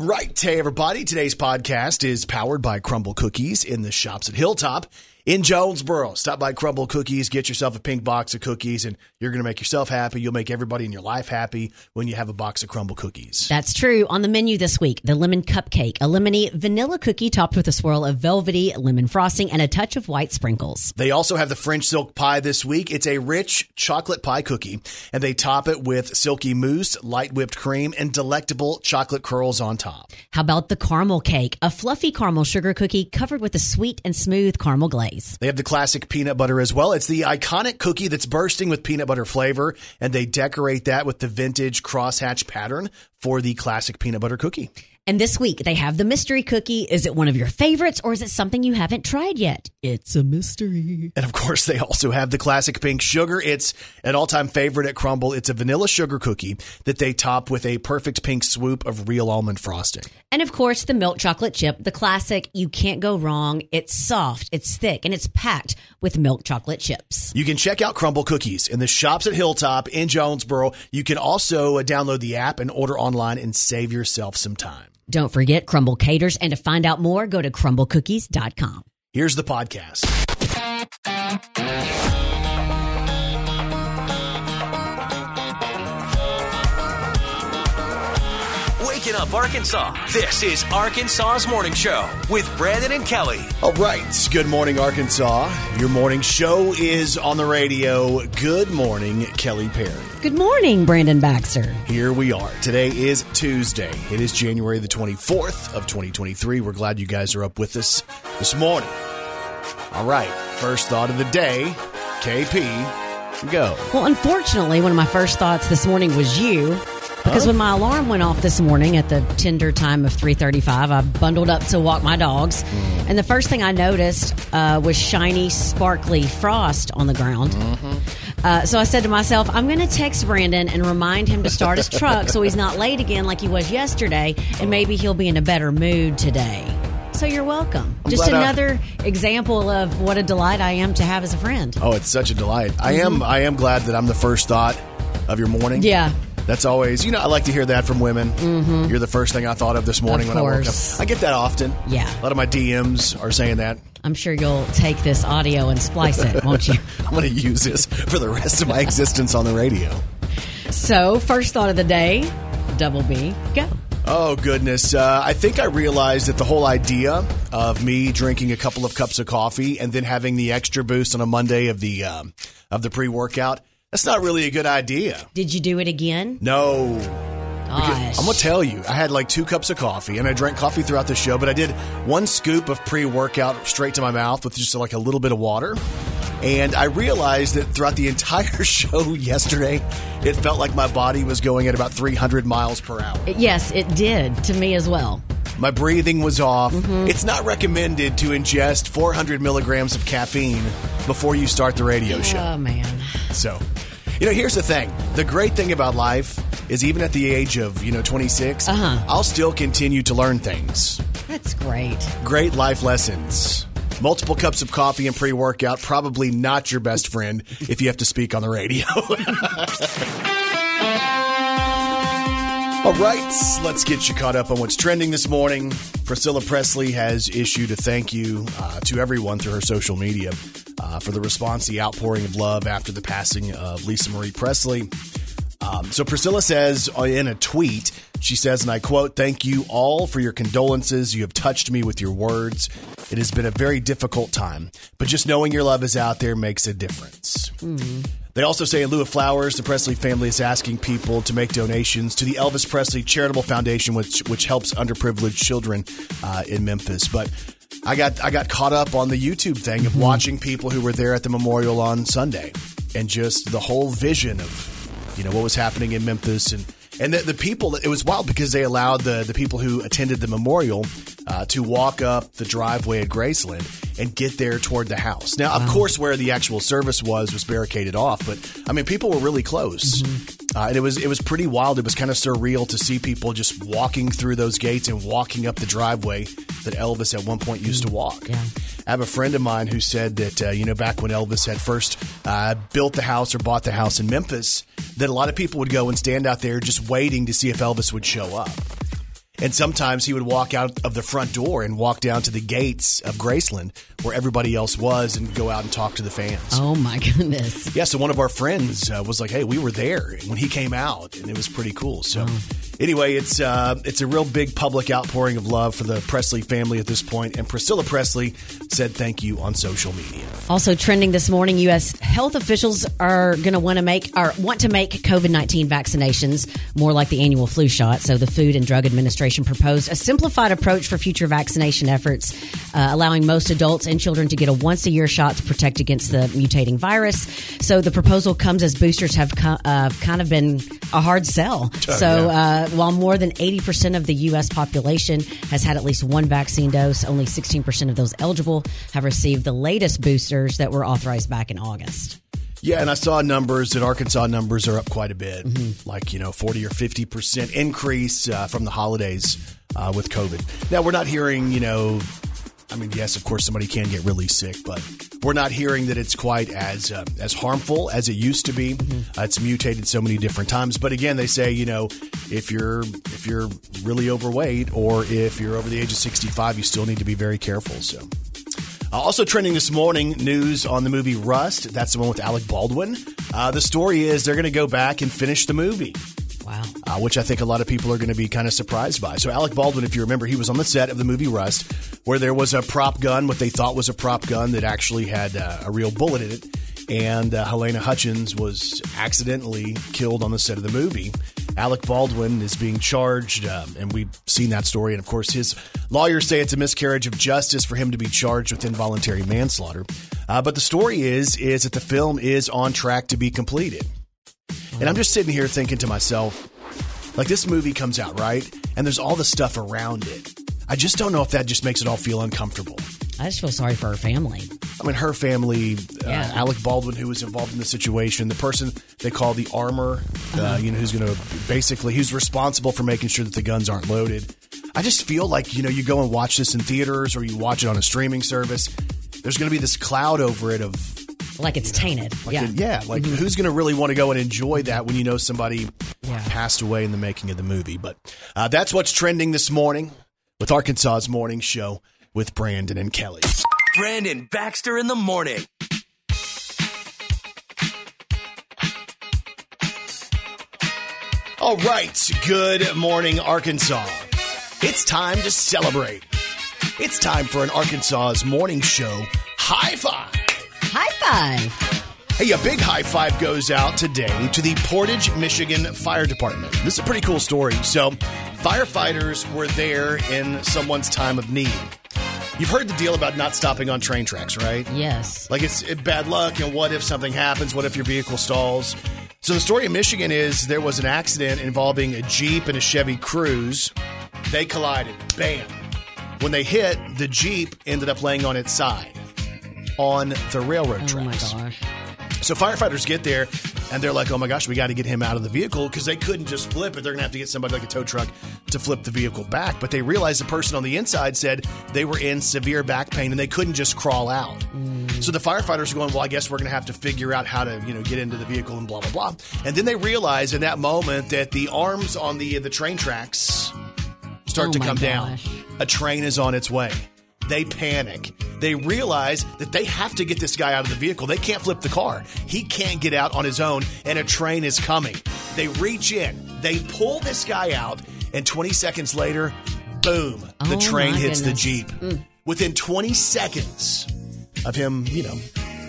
All right. Hey, everybody. Today's podcast is powered by Crumbl Cookies in the shops at Hilltop in Jonesboro. Stop by Crumbl Cookies, get yourself a pink box of cookies, and you're going to make yourself happy. You'll make everybody in your life happy when you have a box of Crumbl Cookies. That's true. On the menu this week, the lemon cupcake, a lemony vanilla cookie topped with a swirl of velvety lemon frosting and a touch of white sprinkles. They also have the French silk pie this week. It's a rich chocolate pie cookie, and they top it with silky mousse, light whipped cream, and delectable chocolate curls on top. How about the caramel cake, a fluffy caramel sugar cookie covered with a sweet and smooth caramel glaze? They have the classic peanut butter as well. It's the iconic cookie that's bursting with peanut butter flavor, and they decorate that with the vintage crosshatch pattern for the classic peanut butter cookie. And this week, they have the mystery cookie. Is it one of your favorites or is it something you haven't tried yet? It's a mystery. And of course, they also have the classic pink sugar. It's an all time favorite at Crumbl. It's a vanilla sugar cookie that they top with a perfect pink swoop of real almond frosting. And of course, the milk chocolate chip, the classic. You can't go wrong. It's soft, it's thick, and it's packed with milk chocolate chips. You can check out Crumbl Cookies in the shops at Hilltop in Jonesboro. You can also uh, download the app and order online and save yourself some time. Don't forget Crumbl Caters. And to find out more, go to crumblcookies.com. Here's the podcast. Waking up Arkansas. This is Arkansas's Morning Show with Brandon and Kelly. All right. Good morning, Arkansas. Your morning show is on the radio. Good morning, Kelly Perry. Good morning, Brandon Baxter. Here we are. Today is Tuesday. It is January the 24th of 2023. We're glad you guys are up with us this morning. All right. First thought of the day, KP, go. Well, unfortunately, one of my first thoughts this morning was you. Because when my alarm went off this morning at the tender time of 3:35, I bundled up to walk my dogs, and the first thing I noticed uh, was shiny, sparkly frost on the ground. Uh, so I said to myself, "I'm going to text Brandon and remind him to start his truck so he's not late again like he was yesterday, and maybe he'll be in a better mood today." So you're welcome. Just glad I- another example of what a delight I am to have as a friend. Oh, it's such a delight. I am I am glad that I'm the first thought of your morning. Yeah. That's always, you know, I like to hear that from women. Mm-hmm. You're the first thing I thought of this morning Of when I woke up. I get that often. Yeah. A lot of my DMs are saying that. I'm sure you'll take this audio and splice it, won't you? I'm going to use this for the rest of my existence on the radio. So, first thought of the day, double B, go. Oh, goodness. Uh, I think I realized that the whole idea of me drinking a couple of cups of coffee and then having the extra boost on a Monday of the, um, of the pre workout, that's not really a good idea. Did you do it again? No. Gosh. I'm gonna tell you, I had like two cups of coffee, and I drank coffee throughout the show. But I did one scoop of pre-workout straight to my mouth with just like a little bit of water, and I realized that throughout the entire show yesterday, it felt like my body was going at about 300 miles per hour. Yes, it did to me as well. My breathing was off. Mm-hmm. It's not recommended to ingest 400 milligrams of caffeine before you start the radio show. Oh, man. So, you know, here's the thing. The great thing about life is even at the age of, you know, 26, Uh-huh. I'll still continue to learn things. That's great. Great life lessons. Multiple cups of coffee and pre workout, probably not your best friend if you have to speak on the radio. All right, let's get you caught up on what's trending this morning. Priscilla Presley has issued a thank you uh, to everyone through her social media uh, for the response, the outpouring of love after the passing of Lisa Marie Presley. Um, so Priscilla says uh, in a tweet, she says, and I quote, Thank you all for your condolences. You have touched me with your words. It has been a very difficult time, but just knowing your love is out there makes a difference. They also say in lieu of flowers, the Presley family is asking people to make donations to the Elvis Presley Charitable Foundation, which which helps underprivileged children uh, in Memphis. But I got I got caught up on the YouTube thing of watching people who were there at the memorial on Sunday, and just the whole vision of you know what was happening in Memphis and. And the, the people, it was wild because they allowed the, the people who attended the memorial uh, to walk up the driveway at Graceland and get there toward the house. Now, of course, where the actual service was was barricaded off, but I mean, people were really close, uh, and it was it was pretty wild. It was kind of surreal to see people just walking through those gates and walking up the driveway that Elvis at one point used to walk. Yeah. I have a friend of mine who said that uh, you know back when Elvis had first uh, built the house or bought the house in Memphis, that a lot of people would go and stand out there just waiting to see if Elvis would show up. And sometimes he would walk out of the front door and walk down to the gates of Graceland where everybody else was and go out and talk to the fans. Oh my goodness. Yeah, so one of our friends uh, was like, "Hey, we were there when he came out, and it was pretty cool." So, anyway, it's uh, it's a real big public outpouring of love for the Presley family at this point, and Priscilla Presley said thank you on social media. Also trending this morning, U.S. health officials are going to want to make or want to make COVID nineteen vaccinations more like the annual flu shot. So the Food and Drug Administration proposed a simplified approach for future vaccination efforts, uh, allowing most adults and children to get a once a year shot to protect against the mutating virus. So the proposal comes as boosters have co- uh, kind of been a hard sell. so uh, while more than 80% of the U.S. population has had at least one vaccine dose, only 16% of those eligible have received the latest boosters that were authorized back in August. Yeah, and I saw numbers that Arkansas numbers are up quite a bit, like you know, forty or fifty percent increase uh, from the holidays uh, with COVID. Now we're not hearing, you know, I mean, yes, of course, somebody can get really sick, but we're not hearing that it's quite as uh, as harmful as it used to be. Uh, it's mutated so many different times. But again, they say, you know, if you're if you're really overweight or if you're over the age of sixty five, you still need to be very careful. So. Uh, also trending this morning, news on the movie Rust. That's the one with Alec Baldwin. Uh, the story is they're going to go back and finish the movie, Wow. uh, which I think a lot of people are going to be kind of surprised by. So Alec Baldwin, if you remember, he was on the set of the movie Rust, where there was a prop gun, what they thought was a prop gun that actually had uh, a real bullet in it. And uh, Halyna Hutchins was accidentally killed on the set of the movie. Alec Baldwin is being charged, um, and we've seen that story. And of course, his lawyers say it's a miscarriage of justice for him to be charged with involuntary manslaughter. Uh, but the story is is that the film is on track to be completed. And I'm just sitting here thinking to myself, like this movie comes out, right? And there's all the stuff around it. I just don't know if that just makes it all feel uncomfortable. I just feel sorry for her family. I mean, her family, Yeah. uh, Alec Baldwin, who was involved in the situation, the person they call the armor, uh, you know, who's going to basically, who's responsible for making sure that the guns aren't loaded. I just feel like, you know, you go and watch this in theaters or you watch it on a streaming service, there's going to be this cloud over it of, Like it's tainted. like, yeah. yeah, like who's going to really want to go and enjoy that when you know somebody Yeah. passed away in the making of the movie? But uh, that's what's trending this morning with Arkansas's morning show with Brandon and Kelly. Brandon Baxter in the morning. All right. Good morning, Arkansas. It's time to celebrate. It's time for an Arkansas's morning show high five. Five. Hey, a big high five goes out today to the Portage, Michigan Fire Department. This is a pretty cool story. So, firefighters were there in someone's time of need. You've heard the deal about not stopping on train tracks, right? Yes. Like it's it, bad luck, and what if something happens? What if your vehicle stalls? So the story in Michigan is there was an accident involving a Jeep and a Chevy Cruze. They collided. Bam. When they hit, the Jeep ended up laying on its side on the railroad Oh my tracks. gosh. So firefighters get there and they're like, "Oh my gosh, we got to get him out of the vehicle because they couldn't just flip it. They're going to have to get somebody like a tow truck to flip the vehicle back." But they realized the person on the inside said they were in severe back pain and they couldn't just crawl out. Mm. So the firefighters are going, "Well, I guess we're going to have to figure out how to, you know, get into the vehicle and blah blah blah." And then they realize in that moment that the arms on the the train tracks start Oh to come down. A train is on its way. They panic. They realize that they have to get this guy out of the vehicle. They can't flip the car. He can't get out on his own, and a train is coming. They reach in, they pull this guy out, and 20 seconds later, boom, the Oh, train hits goodness. Mm. the Jeep. Within 20 seconds of him, you know,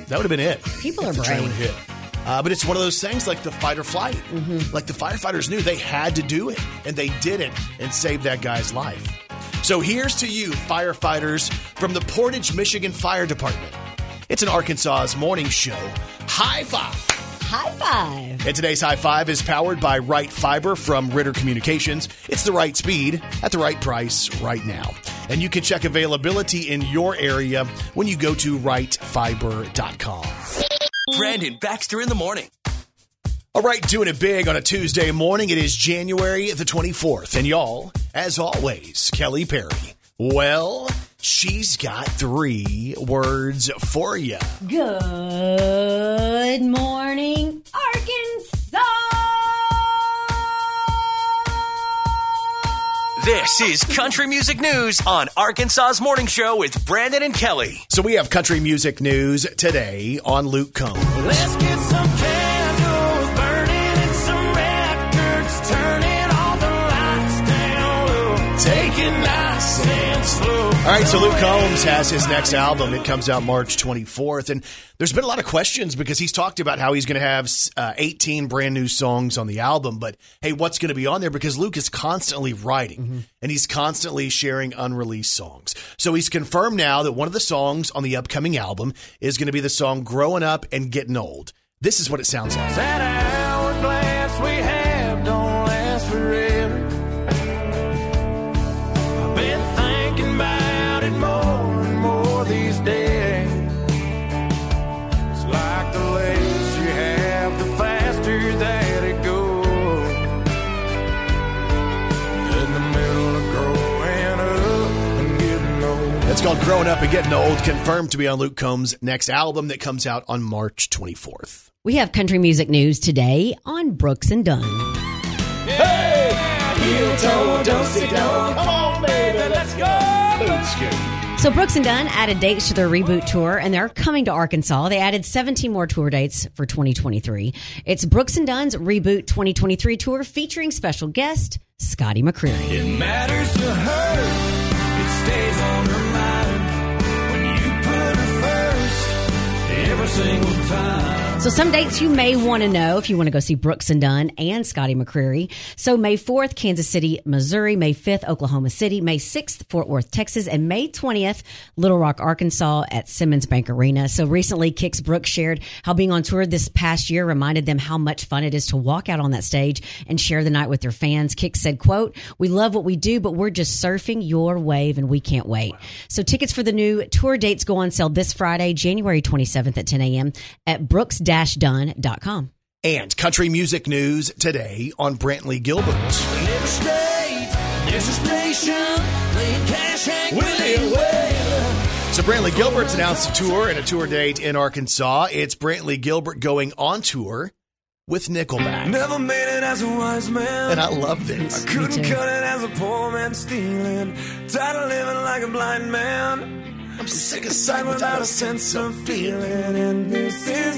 that would have been it. People are the train brave. would hit. Uh, but it's one of those things like the fight or flight. Mm-hmm. Like the firefighters knew they had to do it, and they did it and saved that guy's life. So here's to you, firefighters from the Portage, Michigan Fire Department. It's an Arkansas's morning show. High five. High five. And today's high five is powered by Right Fiber from Ritter Communications. It's the right speed at the right price right now. And you can check availability in your area when you go to rightfiber.com. Brandon Baxter in the morning. All right, doing it big on a Tuesday morning. It is January the 24th. And y'all, as always, Kelly Perry. Well, she's got three words for you. Good morning, Arkansas. This is Country Music News on Arkansas's Morning Show with Brandon and Kelly. So we have country music news today on Luke Combs. Let's get some candles All right, so Luke Combs has his next album. It comes out March 24th. And there's been a lot of questions because he's talked about how he's going to have uh, 18 brand new songs on the album. But hey, what's going to be on there? Because Luke is constantly writing and he's constantly sharing unreleased songs. So he's confirmed now that one of the songs on the upcoming album is going to be the song Growing Up and Getting Old. This is what it sounds like. It's called Growing Up and Getting Old, confirmed to be on Luke Combs' next album that comes out on March 24th. We have country music news today on Brooks and Dunn. Hey! Heel toe, don't sit down. Come on, baby, let's go. So Brooks and Dunn added dates to their reboot tour, and they're coming to Arkansas. They added 17 more tour dates for 2023. It's Brooks and Dunn's reboot 2023 tour featuring special guest Scotty McCreery. It matters to her. Single time. So some dates you may want to know if you want to go see Brooks and Dunn and Scotty McCreery. So May 4th, Kansas City, Missouri. May 5th, Oklahoma City. May 6th, Fort Worth, Texas. And May 20th, Little Rock, Arkansas at Simmons Bank Arena. So recently, Kix Brooks shared how being on tour this past year reminded them how much fun it is to walk out on that stage and share the night with their fans. Kix said, quote, we love what we do, but we're just surfing your wave and we can't wait. So tickets for the new tour dates go on sale this Friday, January 27th at 10 a.m. at brooks-dunn.com. And country music news today on Brantley Gilbert. Never stayed. There's a station playing cash hang Willie So Brantley Gilbert's announced a tour and a tour date in Arkansas. It's Brantley Gilbert going on tour with Nickelback. Never made it as a wise man. And I love this. I Couldn't cut it as a poor man stealing. Tired of living like a blind man. I'm sick of Sight without a sense of feeling. And this is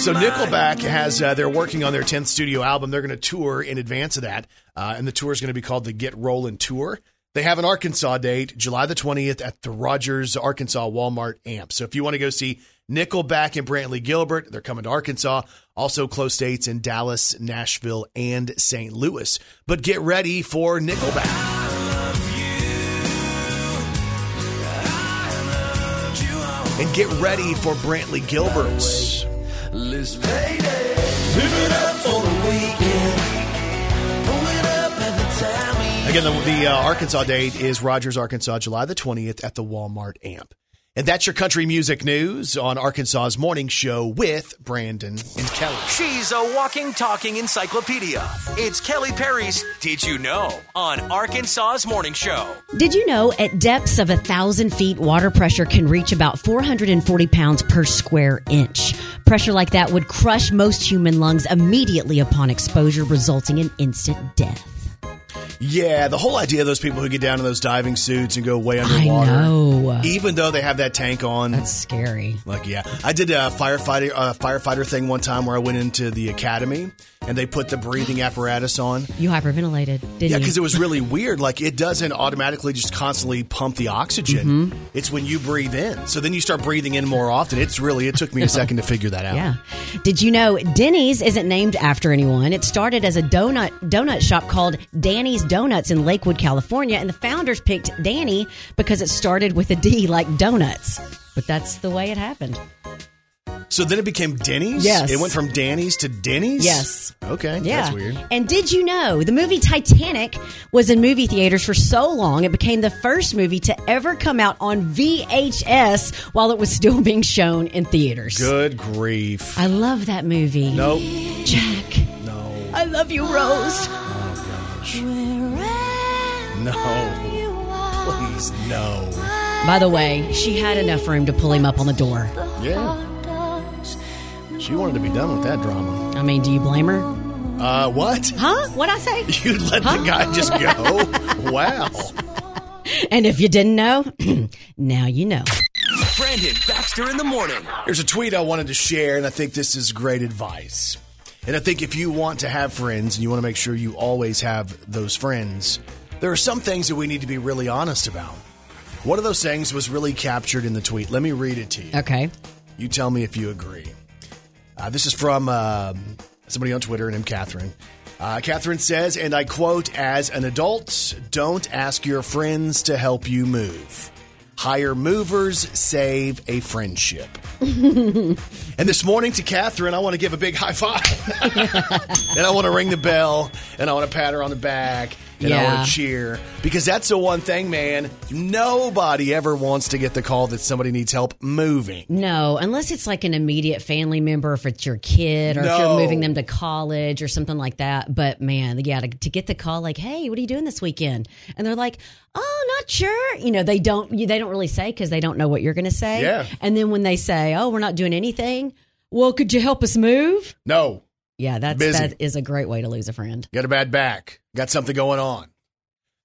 So Nickelback has uh, they're working on their 10th studio album. They're going to tour in advance of that, uh, and the tour is going to be called the Get Rollin' Tour. They have an Arkansas date, July the 20th at the Rogers Arkansas Walmart Amp. So if you want to go see Nickelback and Brantley Gilbert, they're coming to Arkansas. Also close dates in Dallas, Nashville, and St. Louis. But get ready for Nickelback. And get ready for Brantley Gilbert's. Let's payday. Live it up for the weekend. Pull it up every time Again, the, the uh, Arkansas date is Rogers, Arkansas, July the 20th at the Walmart Amp. And that's your country music news on Arkansas's morning show with Brandon and Kelly. She's a walking, talking encyclopedia. It's Kelly Perry's Did You Know on Arkansas's Morning Show. Did you know at depths of a thousand feet, water pressure can reach about 440 pounds per square inch? Pressure like that would crush most human lungs immediately upon exposure, resulting in instant death. Yeah, the whole idea of those people who get down in those diving suits and go way underwater. I know. even though they have that tank on. That's scary. Like, yeah, I did a firefighter uh, firefighter thing one time where I went into the academy and they put the breathing apparatus on. You hyperventilated, didn't Yeah, because it was really weird. Like it doesn't automatically just constantly pump the oxygen. Mm-hmm. It's when you breathe in. So then you start breathing in more often. It's really. It took me a second to figure that out. Yeah. Did you know Denny's isn't named after anyone? It started as a donut donut shop called Danny's Donuts in Lakewood, California, and the founders picked Danny because it started with a D like donuts. But that's the way it happened. So then it became Denny's. Yes. It went from Danny's to Denny's. Yes. Okay. Yeah. That's weird. And did you know the movie Titanic was in movie theaters for so long it became the first movie to ever come out on VHS while it was still being shown in theaters. Good grief. I love that movie. Nope. Jack. No. I love you, Rose. Oh, gosh. No. Please no. By the way, she had enough room to pull him up on the door. Yeah. She wanted to be done with that drama. I mean, do you blame her? Uh, what? Huh? What'd I say? You let the guy just go? wow. And if you didn't know, now you know. Brandon Baxter in the morning. There's a tweet I wanted to share, and I think this is great advice. And I think if you want to have friends and you want to make sure you always have those friends, there are some things that we need to be really honest about. One of those things was really captured in the tweet. Let me read it to you. Okay. You tell me if you agree. Uh, this is from um somebody on Twitter named Catherine. Uh, Catherine says, and I quote, as an adult, don't ask your friends to help you move. Hire movers, save a friendship. and this morning to Catherine, I want to give a big high five. and I want to ring the bell and I want to pat her on the back and I want to cheer because that's the one thing, man. Nobody ever wants to get the call that somebody needs help moving. No, unless it's like an immediate family member, if it's your kid or if you're moving them to college or something like that. But man, yeah, to, to get the call like, "Hey, what are you doing this weekend?" and they're like, "Oh, not sure." You know, they don't you- they don't really say because they don't know what you're going to say. Yeah. And then when they say, "Oh, we're not doing anything," well, could you help us move? No, Yeah, that's Busy. that is a great way to lose a friend. got a bad back, got something going on.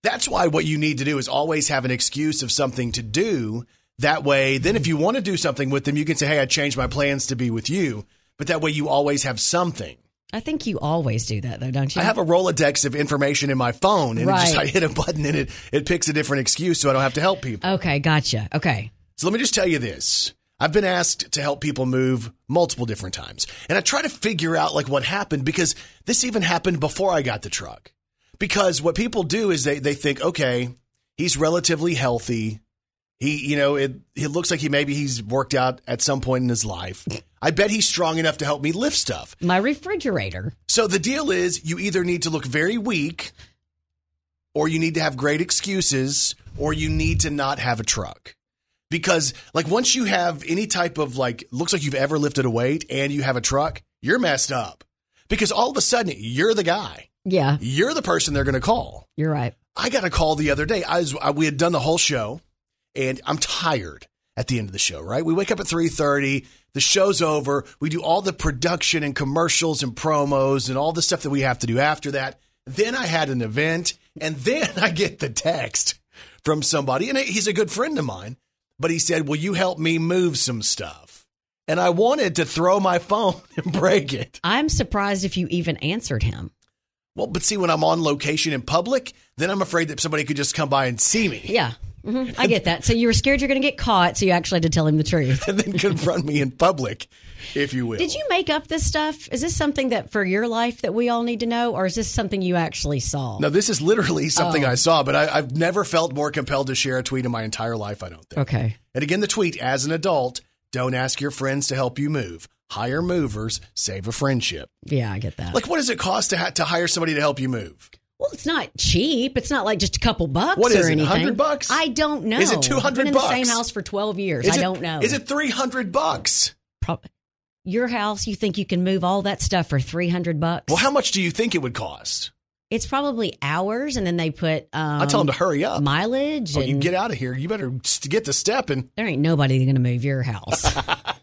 That's why what you need to do is always have an excuse of something to do. That way, then if you want to do something with them, you can say, Hey, I changed my plans to be with you. But that way you always have something. I think you always do that though, don't you? I have a Rolodex of information in my phone and it just, I hit a button and it, it picks a different excuse so I don't have to help people. okay, gotcha. Okay. So let me just tell you this. I've been asked to help people move multiple different times. And I try to figure out like what happened because this even happened before I got the truck. Because what people do is they, they think, okay, he's relatively healthy. He, you know, it, it looks like he maybe he's worked out at some point in his life. I bet he's strong enough to help me lift stuff. My refrigerator. So the deal is you either need to look very weak or you need to have great excuses or you need to not have a truck. Because like once you have any type of like looks like you've ever lifted a weight and you have a truck, you're messed up. Because all of a sudden you're the guy. Yeah, You're the person they're going to call. you're right. I got a call the other day. I was I, we had done the whole show, and I'm tired at the end of the show. Right? We wake up at three thirty. The show's over. We do all the production and commercials and promos and all the stuff that we have to do after that. Then I had an event, and then I get the text from somebody, and he's a good friend of mine. But he said, "Will you help me move some stuff?" And I wanted to throw my phone and break it. I'm surprised if you even answered him. Well, but see, when I'm on location in public, then I'm afraid that somebody could just come by and see me. Yeah, hmm I get that. So you were scared you're going to get caught, so you actually had to tell him the truth. and then confront me in public, if you will. Did you make up this stuff? Is this something that for your life that we all need to know, or is this something you actually saw? No, this is literally something Oh. I saw, but I, I've never felt more compelled to share a tweet in my entire life, I don't think. Okay. And again, the tweet as an adult, don't ask your friends to help you move. Hire movers, save a friendship. Yeah, I get that. Like, what does it cost to, ha- to hire somebody to help you move? well, it's not cheap. It's not like just a couple bucks What or it, anything. 100 bucks? I don't know. Is it 200 I've been in the same house for 12 years. Is I it- don't know. Is it 300 bucks? Prob- your house? You think you can move all that stuff for 300 bucks? Well, how much do you think it would cost? It's probably hours, and then they put um, I tell them to hurry up. mileage. Oh, and you get out of here. You better get to stepping. there ain't nobody going to move your house.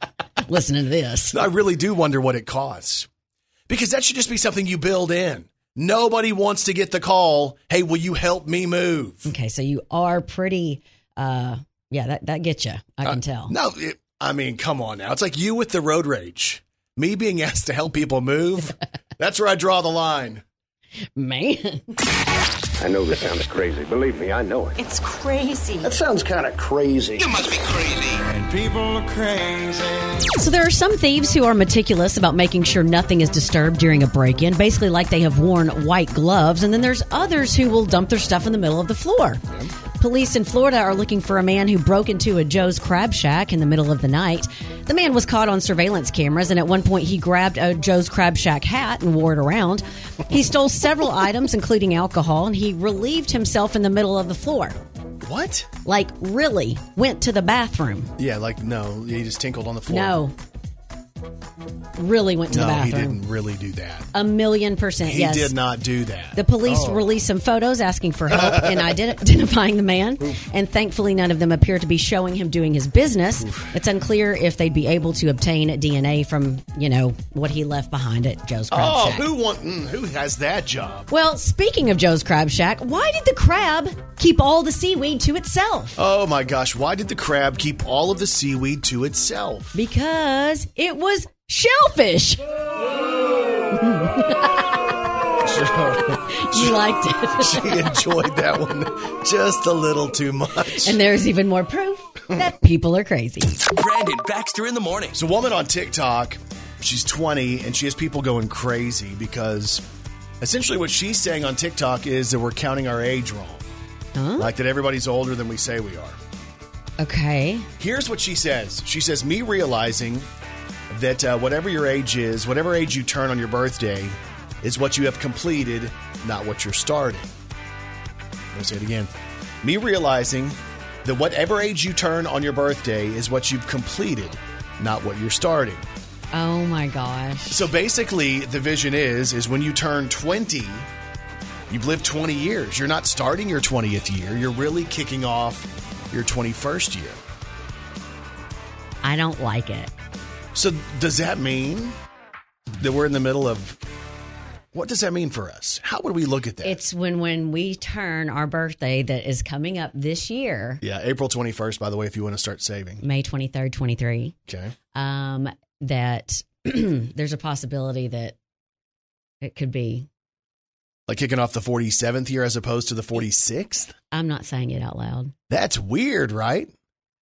Listening to this. I really do wonder what it costs. Because that should just be something you build in. Nobody wants to get the call, hey, will you help me move? Okay, so you are pretty. uh Yeah, that that gets you. I can tell. No, it, I mean, come on now. It's like you with the road rage. Me being asked to help people move, that's where I draw the line. Man, I know this sounds crazy. Believe me, I know it. It's crazy. That sounds kind of crazy. You must be crazy. And people are crazy. so there are some thieves who are meticulous about making sure nothing is disturbed during a break-in, basically like they have worn white gloves, and then there's others who will dump their stuff in the middle of the floor. Police in Florida are looking for a man who broke into a Joe's Crab Shack in the middle of the night. The man was caught on surveillance cameras, and at one point he grabbed a Joe's Crab Shack hat and wore it around. He stole several items, including alcohol, and he relieved himself in the middle of the floor. What? Like, really went to the bathroom. Yeah, like, no, he just tinkled on the floor. No. Really went to no, the bathroom. he didn't really do that. A million percent, Yes. He yes. did not do that. The police Oh. released some photos asking for help in ident- identifying the man, and thankfully, none of them appear to be showing him doing his business. It's unclear if they'd be able to obtain DNA from, you know, what he left behind at Joe's Crab Oh, Shack. who want? Mm, who has that job? Well, speaking of Joe's Crab Shack, why did the crab keep all the seaweed to itself? Oh my gosh! Why did the crab keep all of the seaweed to itself? Because it was shellfish. you liked it. she enjoyed that one just a little too much. and there's even more proof that people are crazy. Brandon Baxter in the morning. So, a woman on TikTok, she's 20, and she has people going crazy because essentially what she's saying on TikTok is that we're counting our age wrong. Like that everybody's older than we say we are. Okay. Here's what she says She says, Me realizing that uh, whatever your age is, whatever age you turn on your birthday, is what you have completed, not what you're starting. Let me say it again. Me realizing that whatever age you turn on your birthday is what you've completed, not what you're starting. Oh my gosh. So basically, the vision is is when you turn 20, you've lived 20 years. You're not starting your 20th year. You're really kicking off your 21st year. I don't like it. So does that mean that we're in the middle of what does that mean for us? How would we look at that? It's when when we turn our birthday that is coming up this year, yeah, April 21st by the way if you want to start saving. May 23rd, 23, Okay. um that there's a possibility that it could be Like kicking off the 47th year as opposed to the 46th? I'm not saying it out loud. That's weird, right?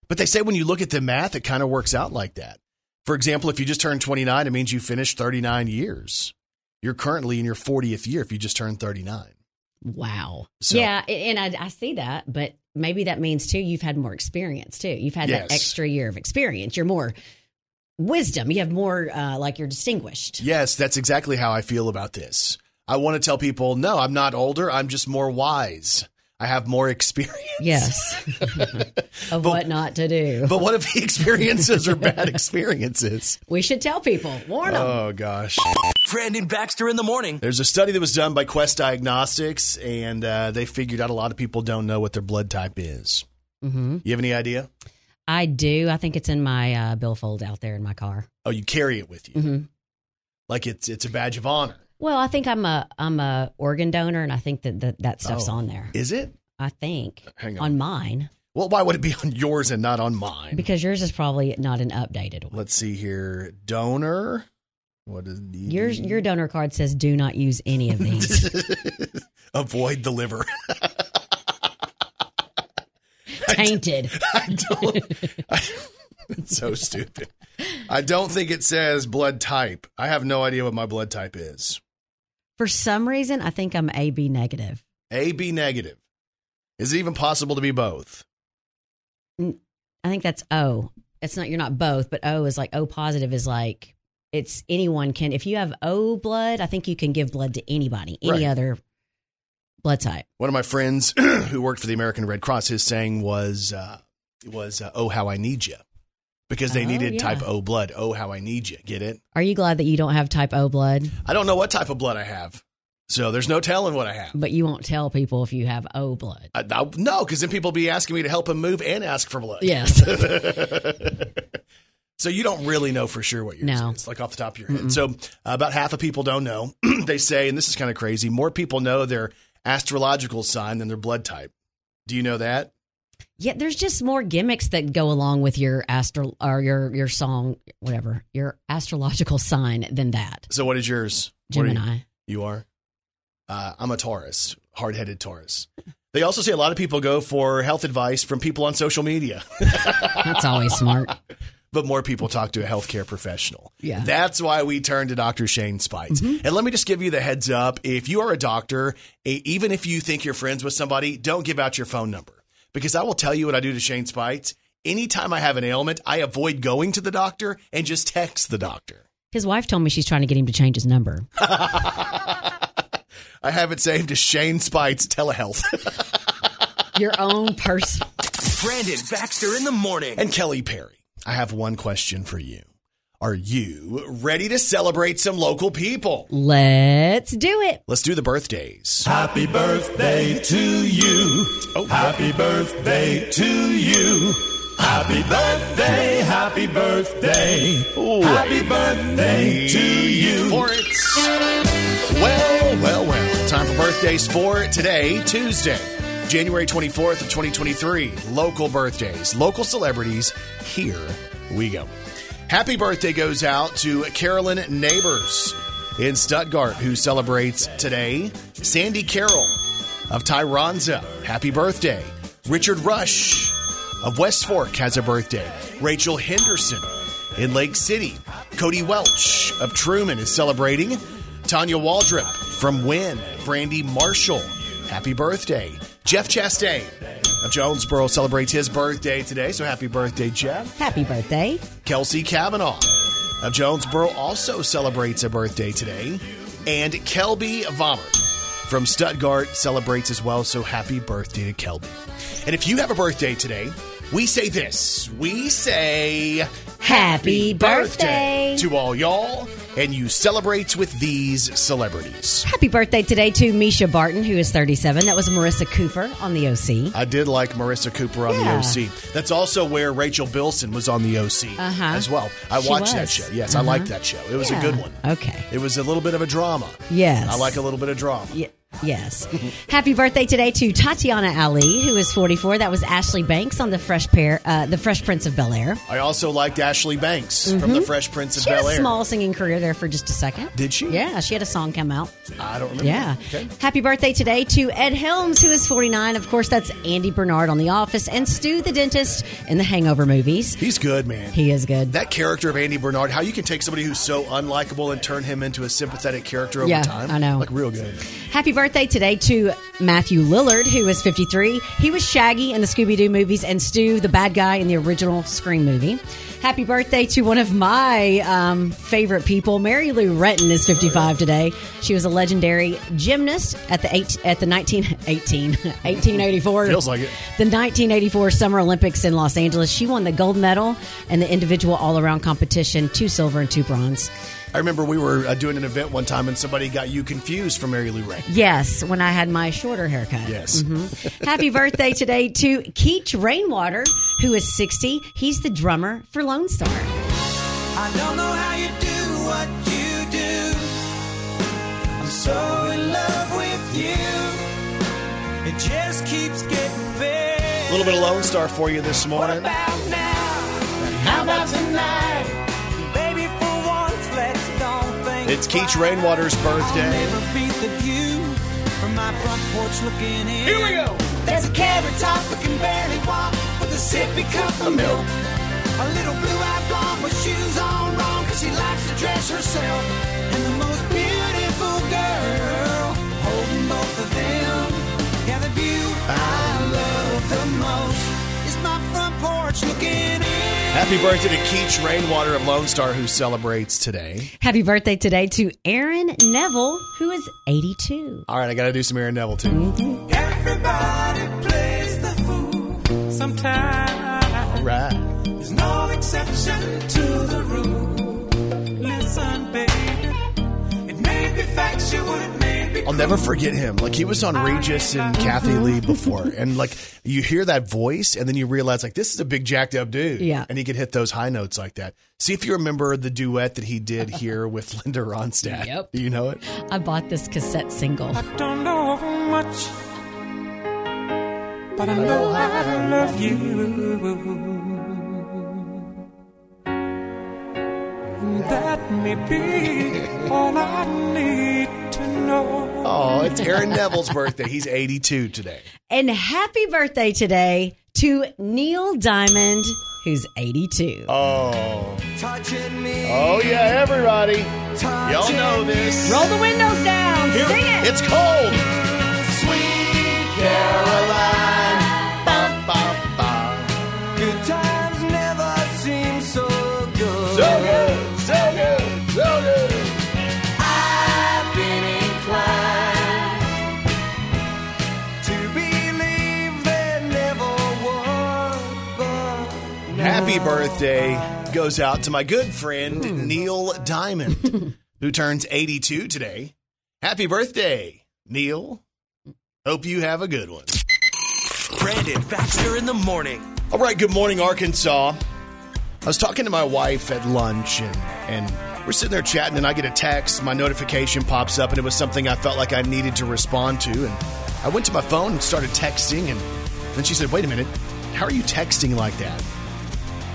But they say when you look at the math, it kind of works out like that. For example, if you just turned 29, it means you finished 39 years. You're currently in your 40th year if you just turned 39. Wow. So- yeah, and I, I see that, but maybe that means too you've had more experience too. You've had Yes. that extra year of experience. You're more wisdom. You have more uh, like you're distinguished. Yes, that's exactly how I feel about this. I want to tell people, no, I'm not older. I'm just more wise. I have more experience. Yes. of what not to do. But what if the experiences are bad experiences? We should tell people. Warn them. Oh, gosh. Brandon Baxter in the morning. There's a study that was done by Quest Diagnostics, and uh, they figured out a lot of people don't know what their blood type is. Mm-hmm. You have any idea? I do. I think it's in my uh, billfold out there in my car. Oh, you carry it with you, Mm-hmm. like it's it's a badge of honor. Well, I think I'm a I'm a organ donor, and I think that that, that stuff's Oh. on there. Is it? I think Hang on. on mine Well, why would it be on yours and not on mine? because yours is probably not an updated one. Let's see here. Donor. What is the Your your donor card says do not use any of these. avoid the liver? Tainted. I don't. I, it's so stupid. I don't think it says blood type. I have no idea what my blood type is. For some reason, I think I'm AB negative. A B negative. Is it even possible to be both? I think that's O. It's not you're not both, but O is like O positive is like it's anyone can if you have O blood, I think you can give blood to anybody, any Right. other blood type. One of my friends who worked for the American Red Cross, his saying was, uh, "Was uh, oh how I need you," because they Oh, needed yeah. type O blood. Oh how I need you. Get it? Are you glad that you don't have type O blood, I don't know what type of blood I have, so there's no telling what I have. but you won't tell people if you have O blood? I, I, no, because then people be asking me to help them move and ask for blood. Yes. So you don't really know for sure what yours No. is, like off the top of your head. So uh, about half of people don't know. they say, and this is kind of crazy, more people know their astrological sign than their blood type. Do you know that? Yeah, there's just more gimmicks that go along with your astro or your your song, whatever your astrological sign than that. So what is yours? What are you- Gemini. You are? Uh, I'm a Taurus, hard headed Taurus. They also say a lot of people go for health advice from people on social media, That's always smart. but more people talk to a healthcare professional. Yeah. That's why we turn to Dr. Shane Spites. And let me just give you the heads up if you are a doctor, even if you think you're friends with somebody, don't give out your phone number because I will tell you what I do to Shane Spites. Anytime I have an ailment, I avoid going to the doctor and just text the doctor. His wife told me she's trying to get him to change his number. I have it saved as Shane Spites Telehealth. Your own person. Brandon Baxter in the morning. And Kelly Perry, I have one question for you. Are you ready to celebrate some local people? Let's do it. Let's do the birthdays. Happy birthday to you. Oh. Happy birthday to you. Happy birthday, happy birthday. Happy birthday to you. For it. Well, well, well. Time for birthdays for today, Tuesday, January 24th of 2023. Local birthdays, local celebrities. Here we go. Happy birthday goes out to Carolyn Neighbors in Stuttgart, who celebrates today. Sandy Carroll of Tyronza, happy birthday. Richard Rush of West Fork has a birthday. Rachel Henderson in Lake City. Cody Welch of Trumann is celebrating. Tanya Waldrop from Wynne. Brandy Marshall, happy birthday. Jeff Chastain of Jonesboro celebrates his birthday today, so happy birthday, Jeff. Happy birthday. Kelsey Kavanaugh of Jonesboro also celebrates a birthday today. And Kelby Vommert from Stuttgart celebrates as well, so happy birthday to Kelby. And if you have a birthday today, we say this. We say Happy birthday. to all y'all, and you celebrate with these celebrities. Happy birthday today to Mischa Barton, who is 37. That was Marissa Cooper on the OC. I did like Marissa Cooper on Yeah. the OC. That's also where Rachel Bilson was on the OC Uh-huh. as well. I She watched that show. Yes, I Uh-huh. liked that show. It was a good one. Okay. It was a little bit of a drama. Yes. I like a little bit of drama. Y- yes. Happy birthday today to Tatiana Ali, who is 44. That was Ashley Banks on the Fresh Pair, uh, the Fresh Prince of Bel Air. I also liked Ashley Banks from the Fresh Prince of Mm-hmm. She had Bel a Air. small singing career there for just a second. Did she? Yeah, she had a song come out. I don't remember. Yeah. Okay. Happy birthday today to Ed Helms, who is 49. Of course, that's Andy Bernard on The Office and Stu the dentist in the Hangover movies. He's good, man. He is good. that character of Andy Bernard, how you can take somebody who's so unlikable and turn him into a sympathetic character over Yeah, time. I know. Like real good. Happy birthday today to Matthew Lillard, who is 53. He was Shaggy in the Scooby Doo movies and Stu, the bad guy in the original Scream movie. Happy birthday to one of my um, favorite people, Mary Lou Retton is 55 today. She was a legendary gymnast at the eight, at the 1918 1884 Feels like it. the 1984 Summer Olympics in Los Angeles. She won the gold medal and the individual all around competition, two silver and two bronze. I remember we were uh, doing an event one time and somebody got you confused for Mary Lou Ray. Yes, when I had my shorter haircut. Yes. Happy birthday today to Keech Rainwater, who is 60. He's the drummer for Lone Star. I don't know how you do what you do. I'm so in love with you. It just keeps getting better. A little bit of Lone Star for you this What morning. about now? How about tonight? It's Keech twice. Rainwater's I'll birthday. never beat the view from my front porch looking in. Here we go. There's a carrot top that can barely walk with a sippy cup of milk. A little blue-eyed blonde with shoes on wrong cause she likes to dress herself. And the most beautiful girl holding both of them. Yeah, the view I love the most is my front porch looking in. Happy birthday to Keech Rainwater of Lone Star, who celebrates today. Happy birthday today to Aaron Neville, who is 82. All right, I got to do some Aaron Neville too. Everybody plays the fool sometimes. All right. There's no exception I'll never forget him. Like he was on Regis and Kathie Lee before, and like you hear that voice, and then you realize like this is a big jacked up dude. Yeah. and he could hit those high notes like that. See if you remember the duet that he did here with Linda Ronstadt. Yep. Do you know it? I bought this cassette single. I don't know much, but I know I love you. And that may be all I need to know. Oh, it's Aaron Neville's birthday. He's 82 today. And happy birthday today to Neil Diamond, who's 82. Oh, Touching me. oh yeah, everybody, y'all know this. Roll the windows down. Here- Sing it. It's cold. Sweet Caroline. Happy birthday goes out to my good friend Neil Diamond, who turns 82 today. Happy birthday, Neil. Hope you have a good one. Brandon Baxter in the morning. All right, good morning, Arkansas. I was talking to my wife at lunch, and, and we're sitting there chatting, and I get a text. My notification pops up, and it was something I felt like I needed to respond to. And I went to my phone and started texting, and then she said, Wait a minute, how are you texting like that?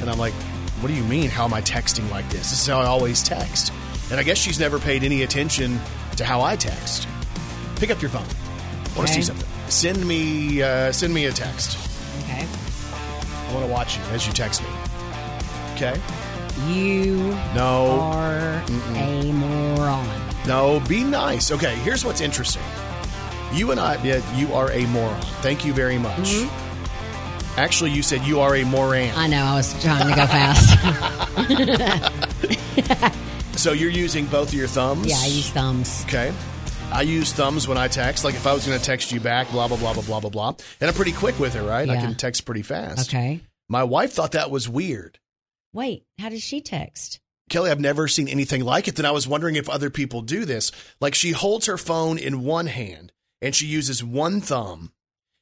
And I'm like, What do you mean, how am I texting like this? This is how I always text. And I guess she's never paid any attention to how I text. Pick up your phone. I want to see something. Send me, uh, send me a text. Okay. I want to watch you as you text me. Okay? You No. are a moron. No, be nice. Okay, here's what's interesting. You and I, yeah, you are a moron. Thank you very much. Actually, you said you are a moran. I know. I was trying to go fast. So you're using both of your thumbs? yeah, I use thumbs. Okay. I use thumbs when I text. Like if I was going to text you back, blah, blah, blah, blah, blah, blah, blah. And I'm pretty quick with it, right? I can text pretty fast. Okay. My wife thought that was weird. Wait, how does she text? Kelly, I've never seen anything like it. Then I was wondering if other people do this. Like she holds her phone in one hand and she uses one thumb,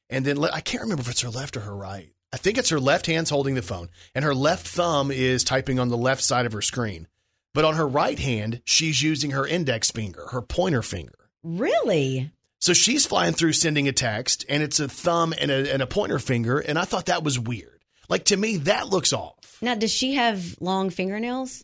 and then le- I can't remember if it's her left or her right. I think it's her left hand's holding the phone, and her left thumb is typing on the left side of her screen. But on her right hand, she's using her index finger, her pointer finger. Really? So she's flying through sending a text, and it's a thumb and a, and a pointer finger, and I thought that was weird. Like to me, that looks off. Now, does she have long fingernails?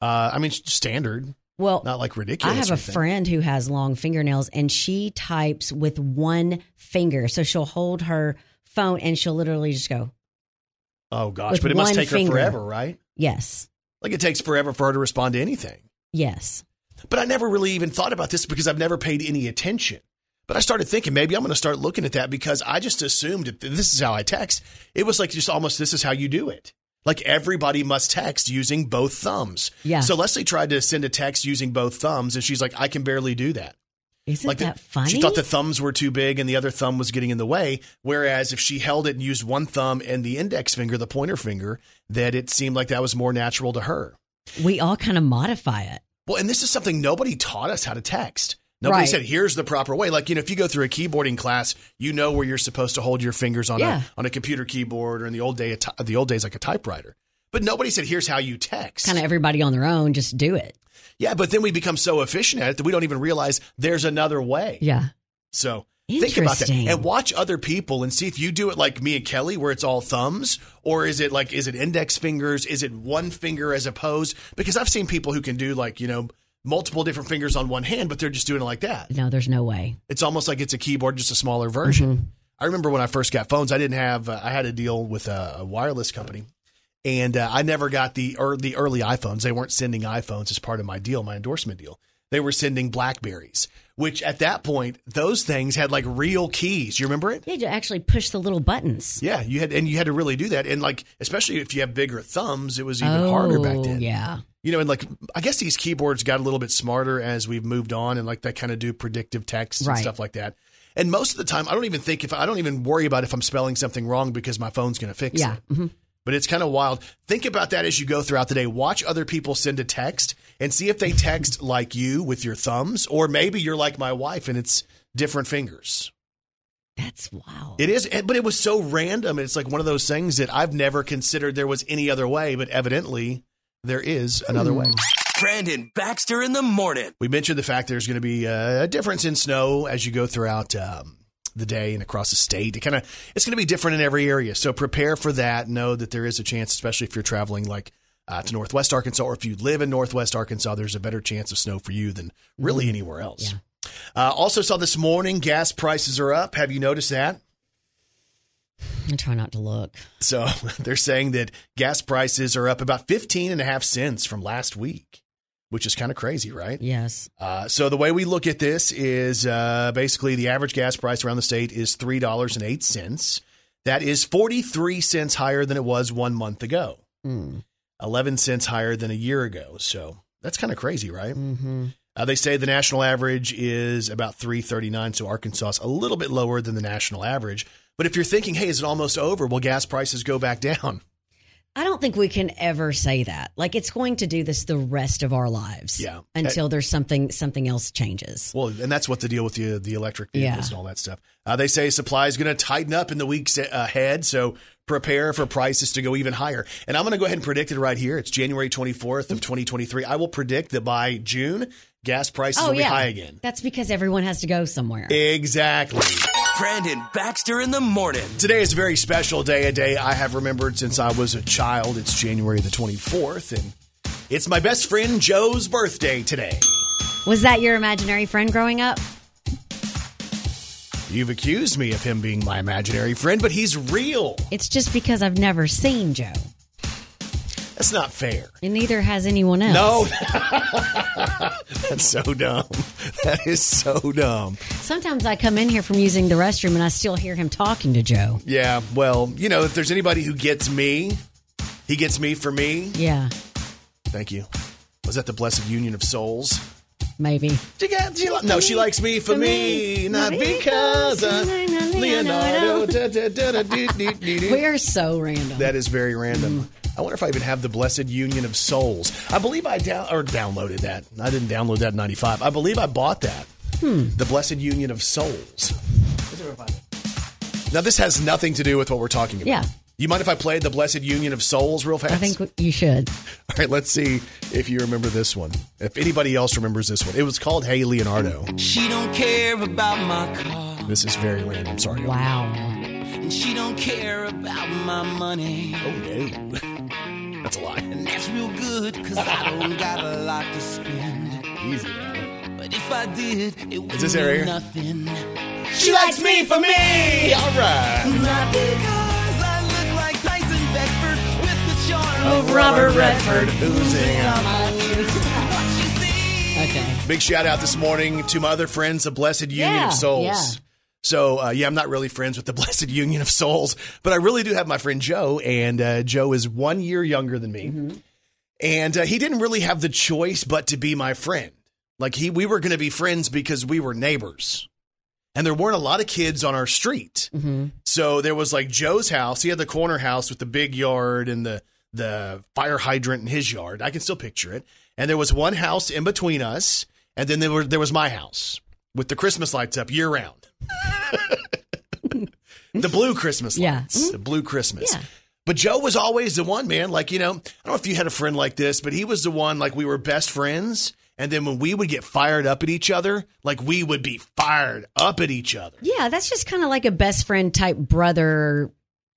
Uh, I mean, standard, Well, not like ridiculous. I have a anything. friend who has long fingernails and she types with one finger. So she'll hold her phone and she'll literally just go, Oh gosh, but it must take finger. her forever, right? yes, Like it takes forever for her to respond to anything. yes. But I never really even thought about this because I've never paid any attention. But I started thinking maybe I'm going to start looking at that because I just assumed that this is how I text. It was like just almost this is how you do it. Like everybody must text using both thumbs. Yeah. So Leslie tried to send a text using both thumbs and she's like, I can barely do that. Isn't like the- that funny? She thought the thumbs were too big and the other thumb was getting in the way. Whereas if she held it and used one thumb and the index finger, the pointer finger, that it seemed like that was more natural to her. we all kind of modify it. Well, and this is something nobody taught us how to text. Nobody Right. said, here's the proper way. Like, you know, if you go through a keyboarding class, you know where you're supposed to hold your fingers on Yeah. a on a computer keyboard or in the old day ty- the old days like a typewriter. But nobody said, here's how you text. Kind of everybody on their own, just do it. yeah, but then we become so efficient at it that we don't even realize there's another way. Yeah. So think about that and watch other people and see if you do it like me and Kelly, where it's all thumbs, or is it like is it index fingers? Is it one finger as opposed? Because I've seen people who can do like you know multiple different fingers on one hand, but they're just doing it like that. No, there's no way. It's almost like it's a keyboard, just a smaller version. I remember when I first got phones, I didn't have uh, I had a deal with a, a wireless company. And uh, I never got the or the early iPhones. They weren't sending iPhones as part of my deal, my endorsement deal. They were sending Blackberries, which at that point, those things had like real keys. You remember it? You had to actually push the little buttons. Yeah, you had, and you had to really do that. And like, especially if you have bigger thumbs, it was even harder back Oh, then. Yeah. You know, and like, I guess these keyboards got a little bit smarter as we've moved on, and like they kind of do predictive text and stuff like that. And most of the time, I don't even think if I don't even worry about if I'm spelling something wrong because my phone's going to fix Yeah. it. hmm But it's kind of wild. Think about that as you go throughout the day. Watch other people send a text and see if they text like you with your thumbs, or maybe you're like my wife and it's different fingers. That's wow. It is, but it was so random. It's like one of those things that I've never considered there was any other way, but evidently there is another way. Brandon Baxter in the morning. We mentioned the fact there's going to be a difference in snow as you go throughout um, the day and across the state. It kind of it's going to be different in every area, so prepare for that. Know that there is a chance, especially if you're traveling like uh, to Northwest Arkansas, or if you live in Northwest Arkansas, there's a better chance of snow for you than really anywhere else. Uh, also saw this morning gas prices are up. Have you noticed that? I try not to look. So they're saying that gas prices are up about 15 and a half cents from last week, which is kind of crazy, right? Yes. Uh, so the way we look at this is uh, basically the average gas price around the state is three dollars and eight cents. That is forty three cents higher than it was one month ago. Mm. Eleven cents higher than a year ago. So that's kind of crazy, right? hmm Uh, they say the national average is about three thirty nine. So Arkansas is a little bit lower than the national average. But if you're thinking, hey, is it almost over? Will gas prices go back down? I don't think we can ever say that. Like it's going to do this the rest of our lives. Yeah. Until there's something something else changes. Well, and that's what the deal with the the electric vehicles Yeah. and all that stuff. Uh, they say supply is going to tighten up in the weeks ahead, so prepare for prices to go even higher. And I'm going to go ahead and predict it right here. It's January 24th of 2023. I will predict that by June, gas prices Oh will be yeah. high again. That's because everyone has to go somewhere. Exactly. Brandon Baxter in the morning. Today is a very special day, a day I have remembered since I was a child. It's January the 24th, and it's my best friend Joe's birthday today. Was that your imaginary friend growing up? You've accused me of him being my imaginary friend, but he's real. It's just because I've never seen Joe. That's not fair. And neither has anyone else. No. That's so dumb. That is so dumb. Sometimes I come in here from using the restroom and I still hear him talking to Joe. Yeah, well, you know, if there's anybody who gets me, he gets me for me. Yeah, Thank you. Was that the Blessid Union of Souls? Maybe. She got, she, li- no, she likes me for me, not because uh, of Leonardo. Da, da, da, da, doo, doo, doo, doo. We are so random. That is very random. I wonder if I even have the Blessid Union of Souls. I believe I down or downloaded that. I didn't download that in '95. I believe I bought that. The Blessid Union of Souls. Now this has nothing to do with what we're talking about. Yeah. You mind if I play the Blessid Union of Souls real fast? I think you should. All right, let's see if you remember this one. If anybody else remembers this one. It was called Hey Leonardo. She don't care about my car, This is very random. Sorry. Wow. and she don't care about my money. Oh no. That's a lie. And that's real good, cause I don't got a lot to spend. Easy. man. But if I did, it would this mean it right here? nothing. She likes me for me. All right. Of Robert Redford. Oozing out. what. Okay. Big shout out this morning to my other friends, the Blessid Union Yeah, of Souls. yeah. So, uh, yeah, I'm not really friends with the Blessid Union of Souls, but I really do have my friend Joe, and uh, Joe is one year younger than me. Mm-hmm. And uh, he didn't really have the choice but to be my friend. Like, he, we were going to be friends because we were neighbors. And there weren't a lot of kids on our street. Mm-hmm. So there was like Joe's house. He had the corner house with the big yard and the the fire hydrant in his yard. I can still picture it. And there was one house in between us, and then there were there was my house with the Christmas lights up year round. the blue Christmas Yeah. lights. The mm-hmm. blue Christmas. Yeah. But Joe was always the one, man. Like, you know, I don't know if you had a friend like this, but he was the one, like, we were best friends. And then when we would get fired up at each other, like, we would be fired up at each other. Yeah, that's just kind of like a best friend type brother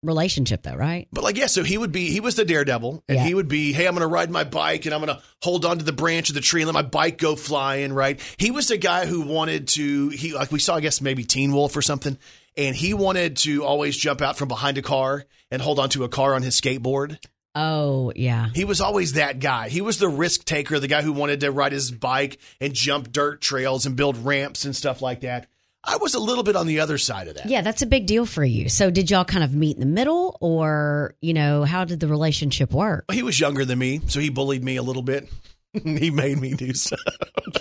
relationship, though, right? But like, yeah, so he would be, he was the daredevil, and Yeah. he would be, hey, I'm going to ride my bike and I'm going to hold onto the branch of the tree and let my bike go flying, right? He was the guy who wanted to, he, like we saw, I guess, maybe Teen Wolf or something, and he wanted to always jump out from behind a car and hold onto a car on his skateboard. Oh, yeah. He was always that guy. He was the risk taker, the guy who wanted to ride his bike and jump dirt trails and build ramps and stuff like that. I was a little bit on the other side of that. Yeah, that's a big deal for you. So, did y'all kind of meet in the middle, or, you know, how did the relationship work? He was younger than me, so he bullied me a little bit. he made me do so.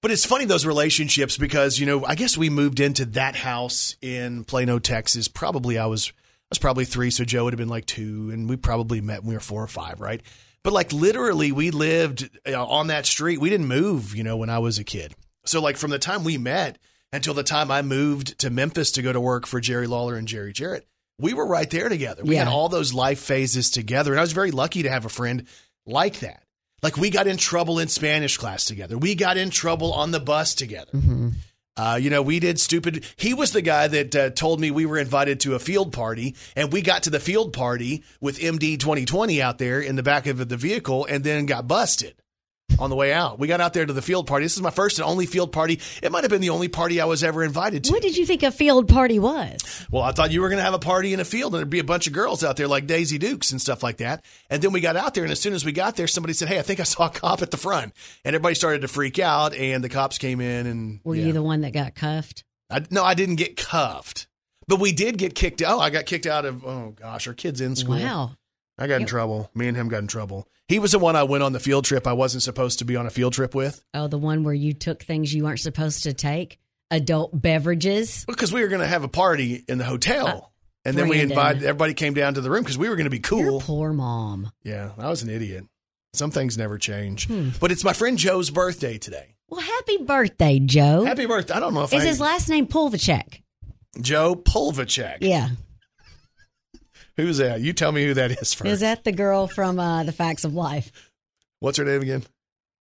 but it's funny those relationships because you know I guess we moved into that house in Plano, Texas. Probably I was I was probably three, so Joe would have been like two, and we probably met when we were four or five, right? But like literally, we lived uh, on that street. We didn't move, you know, when I was a kid. So like from the time we met until the time I moved to Memphis to go to work for Jerry Lawler and Jerry Jarrett, we were right there together. We had all those life phases together, and I was very lucky to have a friend like that. Like we got in trouble in Spanish class together. We got in trouble on the bus together. Uh, you know, we did stupid. He was the guy that uh, told me we were invited to a field party, and we got to the field party with MD 2020 out there in the back of the vehicle, and then got busted on the way out. We got out there to the field party. This is my first and only field party. It might have been the only party I was ever invited to. What did you think a field party was? Well, I thought you were going to have a party in a field and there'd be a bunch of girls out there like Daisy Dukes and stuff like that. And then we got out there, and as soon as we got there, somebody said, Hey, I think I saw a cop at the front. And everybody started to freak out, and the cops came in. And Were yeah. you the one that got cuffed? I, no, I didn't get cuffed, but we did get kicked out. Oh, I got kicked out of, oh gosh, our kids in school. Wow. I got in trouble. Me and him got in trouble. He was the one I went on the field trip I wasn't supposed to be on a field trip with Oh, the one where you took things you weren't supposed to take? Adult beverages? because we were going to have a party in the hotel. And then we invited everybody came down to the room because we were going to be Your cool. poor mom. Yeah, I was an idiot. Some things never change. Hmm. But it's my friend Joe's birthday today. Well, happy birthday, Joe. Happy birthday! I don't know if Is I his last name Pulvacek? Joe Pulvacek. Yeah. Who's that? You tell me who that is first. Is that the girl from uh, The Facts of Life? What's her name again?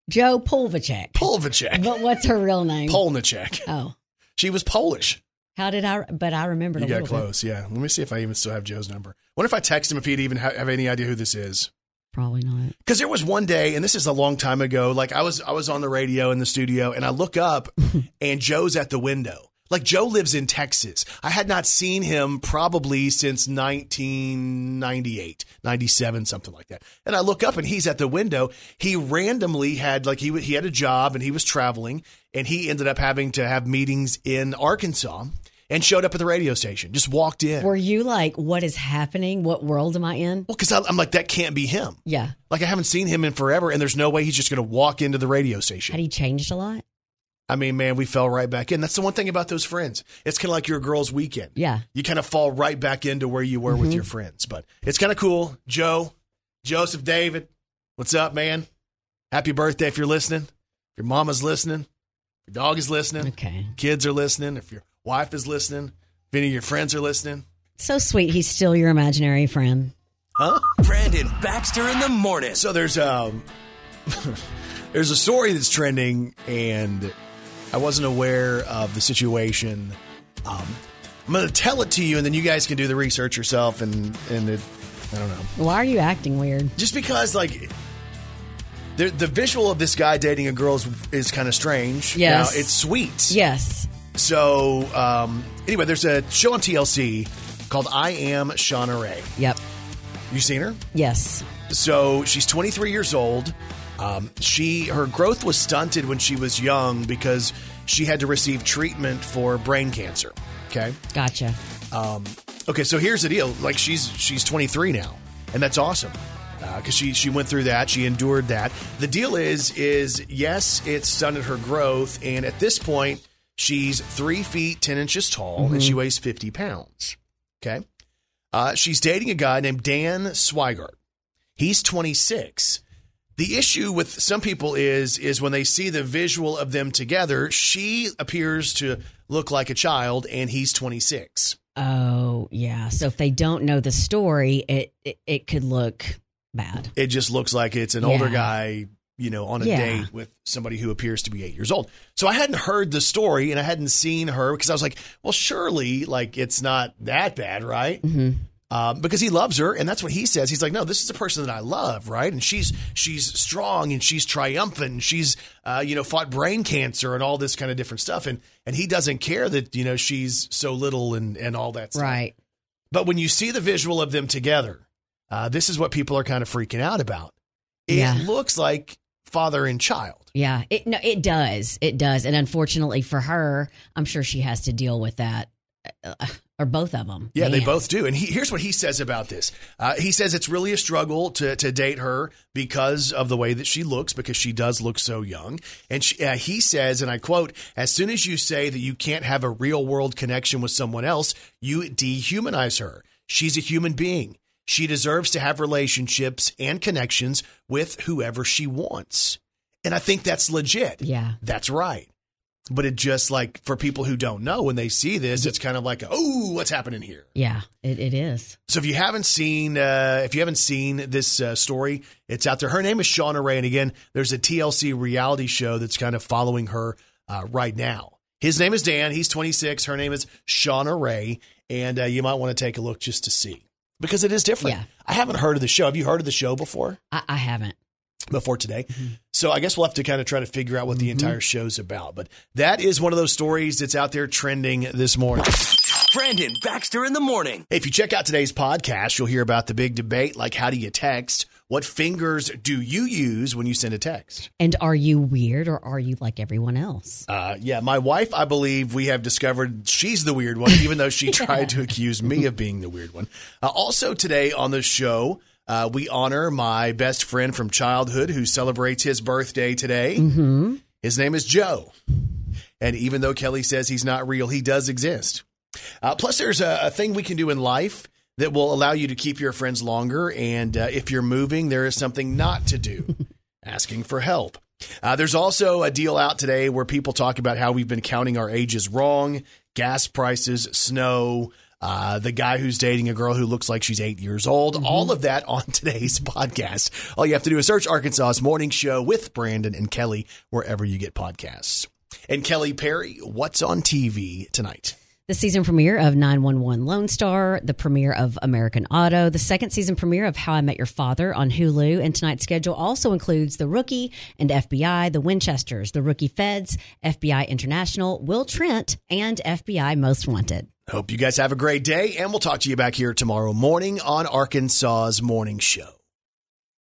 Joe Pulvacek. Pulvacek. But what's her real name? Polnicek. Oh, She was Polish. how did I? But I remembered You a got little bit. close, yeah. Let me see if I even still have Joe's number. Wonder if I text him if he'd even ha- have any idea who this is. Probably not. Because there was one day, and this is a long time ago. Like I was, I was on the radio in the studio, and I look up, and Joe's at the window. Like Joe lives in Texas. I had not seen him probably since 1998, 97, something like that. And I look up, and he's at the window. He randomly had like he he had a job, and he was traveling, and he ended up having to have meetings in Arkansas, and showed up at the radio station. Just walked in. Were you like, what is happening? What world am I in? Well, because I'm like that can't be him. Yeah. Like I haven't seen him in forever, and there's no way he's just going to walk into the radio station. Had he changed a lot? I mean, man, we fell right back in. That's the one thing about those friends. It's kind of like your girl's weekend. Yeah. You kind of fall right back into where you were with your friends. But it's kind of cool. Joe, Joseph, David, what's up, man? Happy birthday if you're listening. If your mama's listening, if your dog is listening, Okay. kids are listening, if your wife is listening, if any of your friends are listening. So sweet. He's still your imaginary friend. Huh? Brandon Baxter in the morning. So there's um there's a story that's trending, and I wasn't aware of the situation. Um, I'm going to tell it to you, and then you guys can do the research yourself. And and it, I don't know, Why are you acting weird? just because like. The, the visual of this guy dating a girl is, is kind of strange. Yes. Now, it's sweet. Yes. So, um, anyway, there's a show on TLC called I Am Shauna Rae. Yep. You seen her? Yes. So she's 23 years old. Um, she her growth was stunted when she was young because she had to receive treatment for brain cancer. Okay. Gotcha. Okay. So here's the deal. Like she's she's 23 now, and that's awesome because she she went through that. She endured that. The deal is is yes, it stunted her growth, and at this point she's three feet 10 inches tall and she weighs 50 pounds. Okay. Uh, she's dating a guy named Dan Swigart. He's 26. The issue with some people is is when they see the visual of them together, she appears to look like a child and he's 26. Oh, yeah. So if they don't know the story, it it, it could look bad. It just looks like it's an older guy, you know, on a Yeah. date with somebody who appears to be 8 years old. So I hadn't heard the story and I hadn't seen her because I was like, well, surely like it's not that bad, right? hmm um, because he loves her, and that's what he says. He's like, no, this is a person that I love, right? And she's she's strong and she's triumphant. And she's uh, you know fought brain cancer and all this kind of different stuff, and and he doesn't care that you know she's so little and and all that stuff. Right. But when you see the visual of them together, uh, this is what people are kind of freaking out about. It Yeah. looks like father and child. Yeah. It no, it does. It does. And unfortunately for her, I'm sure she has to deal with that, uh, or both of them. Yeah, they both do. And he, here's what he says about this. Uh, he says it's really a struggle to, to date her because of the way that she looks, because she does look so young. And she, uh, he says, and I quote, as soon as you say that you can't have a real world connection with someone else, you dehumanize her. She's a human being. She deserves to have relationships and connections with whoever she wants. And I think that's legit. Yeah. That's right. But it just like for people who don't know, when they see this, it's kind of like, oh, what's happening here? Yeah. It, it is. So if you haven't seen, uh, if you haven't seen this uh, story, it's out there. Her name is Shauna Rae, and again, there's a TLC reality show that's kind of following her uh, right now. His name is Dan. He's 26. Her name is Shauna Rae, and uh, you might want to take a look just to see because it is different. Yeah. I haven't heard of the show. Have you heard of the show before? I, I haven't. before today. So I guess we'll have to kind of try to figure out what the entire show's about. But that is one of those stories that's out there trending this morning. Brandon Baxter in the morning. If you check out today's podcast, you'll hear about the big debate like how do you text? What fingers do you use when you send a text? And are you weird or are you like everyone else? Uh, yeah, my wife, I believe we have discovered she's the weird one, even though she tried to accuse me of being the weird one. Uh, also, today on the show, uh, we honor my best friend from childhood who celebrates his birthday today. Mm-hmm. His name is Joe. And even though Kelly says he's not real, he does exist. Uh, plus, there's a, a thing we can do in life that will allow you to keep your friends longer. And uh, if you're moving, there is something not to do asking for help. Uh, there's also a deal out today where people talk about how we've been counting our ages wrong, gas prices, snow, uh, the guy who's dating a girl who looks like she's eight years old. All of that on today's podcast. All you have to do is search Arkansas's Morning Show with Brandon and Kelly wherever you get podcasts. And Kelly Perry, what's on TV tonight? The season premiere of 911 Lone Star, the premiere of American Auto, the second season premiere of How I Met Your Father on Hulu, and tonight's schedule also includes The Rookie and FBI, The Winchesters, The Rookie Feds, FBI International, Will Trent, and FBI Most Wanted. Hope you guys have a great day, and we'll talk to you back here tomorrow morning on Arkansas's Morning Show.